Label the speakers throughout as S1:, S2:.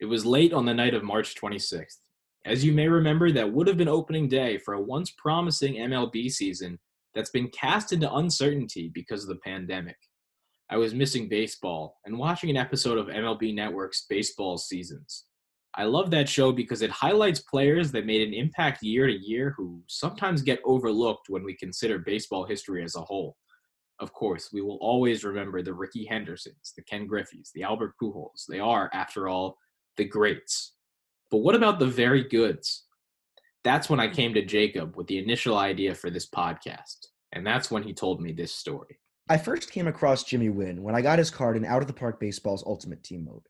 S1: It was late on the night of March 26th. As you may remember, that would have been opening day for a once promising MLB season that's been cast into uncertainty because of the pandemic. I was missing baseball and watching an episode of MLB Network's Baseball Seasons. I love that show because it highlights players that made an impact year to year who sometimes get overlooked when we consider baseball history as a whole. Of course, we will always remember the Ricky Hendersons, the Ken Griffeys, the Albert Pujols. They are, after all, the greats. But what about the very goods? That's when I came to Jacob with the initial idea for this podcast. And that's when he told me this story.
S2: I first came across Jimmy Wynn when I got his card in Out of the Park Baseball's Ultimate Team mode,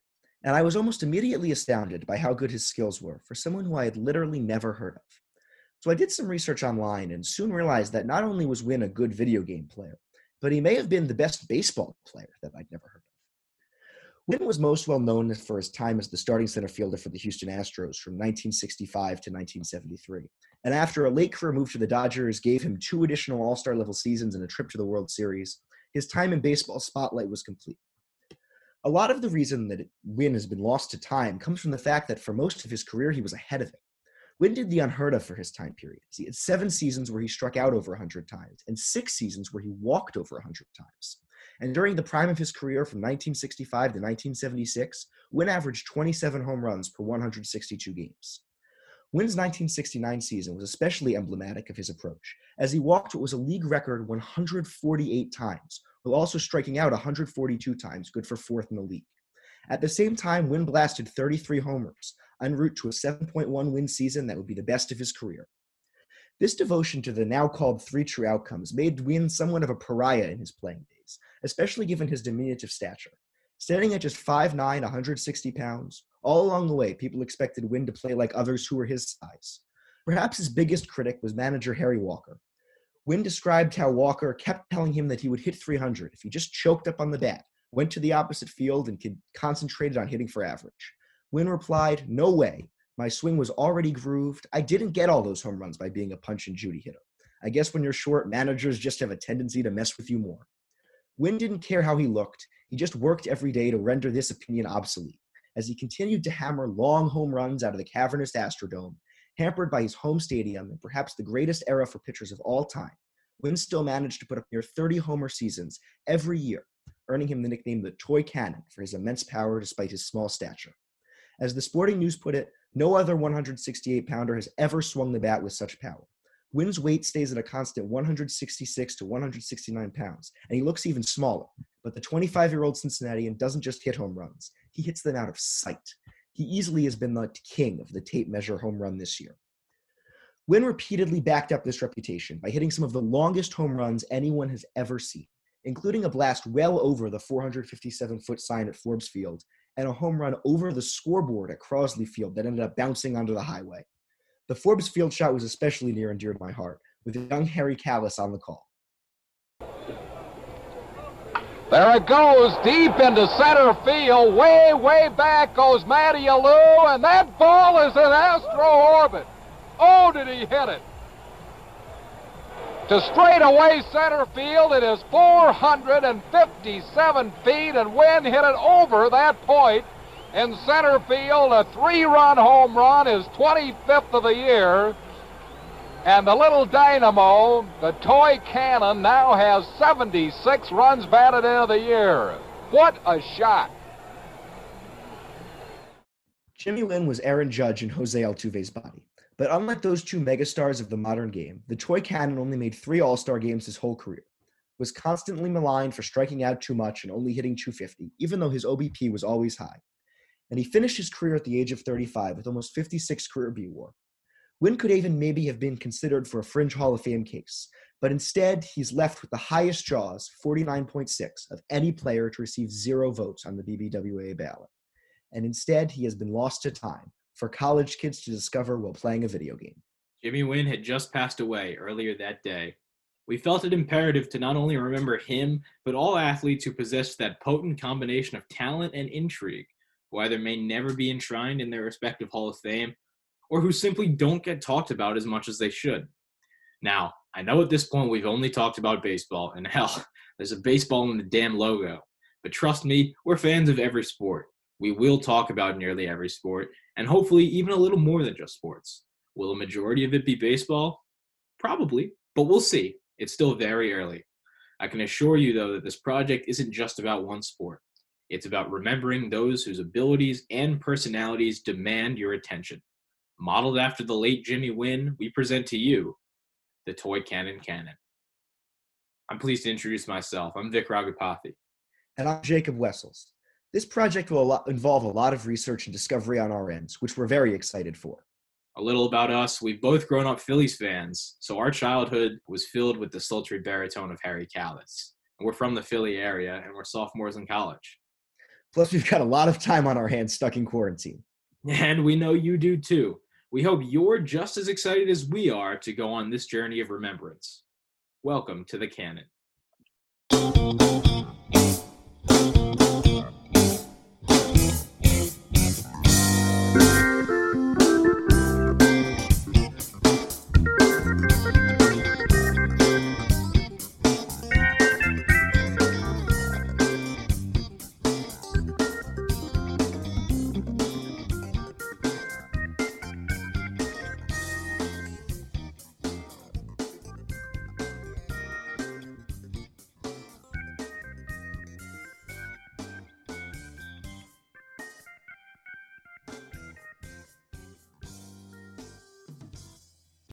S2: and I was almost immediately astounded by how good his skills were for someone who I had literally never heard of. So I did some research online and soon realized that not only was Wynn a good video game player, but he may have been the best baseball player that I'd never heard Wynn was most well known for his time as the starting center fielder for the Houston Astros from 1965 to 1973. And after a late career move to the Dodgers gave him two additional All Star level seasons and a trip to the World Series, his time in baseball spotlight was complete. A lot of the reason that Wynn has been lost to time comes from the fact that for most of his career, he was ahead of it. Wynn did the unheard of for his time period. He had seven seasons where he struck out over 100 times and six seasons where he walked over 100 times. And during the prime of his career from 1965 to 1976, Wynn averaged 27 home runs per 162 games. Wynn's 1969 season was especially emblematic of his approach, as he walked what was a league record 148 times, while also striking out 142 times, good for fourth in the league. At the same time, Wynn blasted 33 homers, en route to a 7.1 win season that would be the best of his career. This devotion to the now called three true outcomes made Wynn somewhat of a pariah in his playing days, especially given his diminutive stature. Standing at just 5'9, 160 pounds, all along the way, people expected Wynn to play like others who were his size. Perhaps his biggest critic was manager Harry Walker. Wynn described how Walker kept telling him that he would hit 300 if he just choked up on the bat, went to the opposite field, and concentrated on hitting for average. Wynn replied, No way. My swing was already grooved. I didn't get all those home runs by being a punch and Judy hitter. I guess when you're short, managers just have a tendency to mess with you more. Wynn didn't care how he looked. He just worked every day to render this opinion obsolete as he continued to hammer long home runs out of the cavernous Astrodome, hampered by his home stadium and perhaps the greatest era for pitchers of all time. Wynn still managed to put up near 30 homer seasons every year, earning him the nickname the Toy Cannon for his immense power despite his small stature. As the Sporting News put it, no other 168 pounder has ever swung the bat with such power. Wynn's weight stays at a constant 166 to 169 pounds, and he looks even smaller. But the 25 year old Cincinnatian doesn't just hit home runs, he hits them out of sight. He easily has been the king of the tape measure home run this year. Wynn repeatedly backed up this reputation by hitting some of the longest home runs anyone has ever seen, including a blast well over the 457 foot sign at Forbes Field and a home run over the scoreboard at Crosley Field that ended up bouncing onto the highway. The Forbes Field shot was especially near and dear to my heart, with young Harry Kalas on the call.
S3: There it goes, deep into center field. Way, way back goes Matty Alou, and that ball is in astro orbit. Oh, did he hit it? To straightaway center field, it is 457 feet, and Wynn hit it over that point in center field. A three-run home run is 25th of the year. And the little dynamo, the toy cannon, now has 76 runs batted into the year. What a shot!
S2: Jimmy Wynn was Aaron Judge in Jose Altuve's body. But unlike those two megastars of the modern game, the toy cannon only made three All Star games his whole career. Was constantly maligned for striking out too much and only hitting 250, even though his OBP was always high and he finished his career at the age of 35 with almost 56 career B WAR. Wynn could even maybe have been considered for a fringe Hall of Fame case, but instead he's left with the highest jaws, 49.6, of any player to receive zero votes on the BBWA ballot. And instead, he has been lost to time for college kids to discover while playing a video game.
S1: Jimmy Wynn had just passed away earlier that day. We felt it imperative to not only remember him, but all athletes who possessed that potent combination of talent and intrigue who either may never be enshrined in their respective Hall of Fame or who simply don't get talked about as much as they should. Now, I know at this point we've only talked about baseball, and hell, there's a baseball in the damn logo. But trust me, we're fans of every sport. We will talk about nearly every sport, and hopefully even a little more than just sports. Will a majority of it be baseball? Probably, but we'll see. It's still very early. I can assure you, though, that this project isn't just about one sport. It's about remembering those whose abilities and personalities demand your attention. Modeled after the late Jimmy Wynn, we present to you the Toy Cannon Canon. I'm pleased to introduce myself. I'm Vic Ragapathy.
S2: And I'm Jacob Wessels. This project will involve a lot of research and discovery on our ends, which we're very excited for.
S1: A little about us we've both grown up Phillies fans, so our childhood was filled with the sultry baritone of Harry Kalas. We're from the Philly area and we're sophomores in college.
S2: Plus, we've got a lot of time on our hands stuck in quarantine.
S1: And we know you do too. We hope you're just as excited as we are to go on this journey of remembrance. Welcome to the Canon.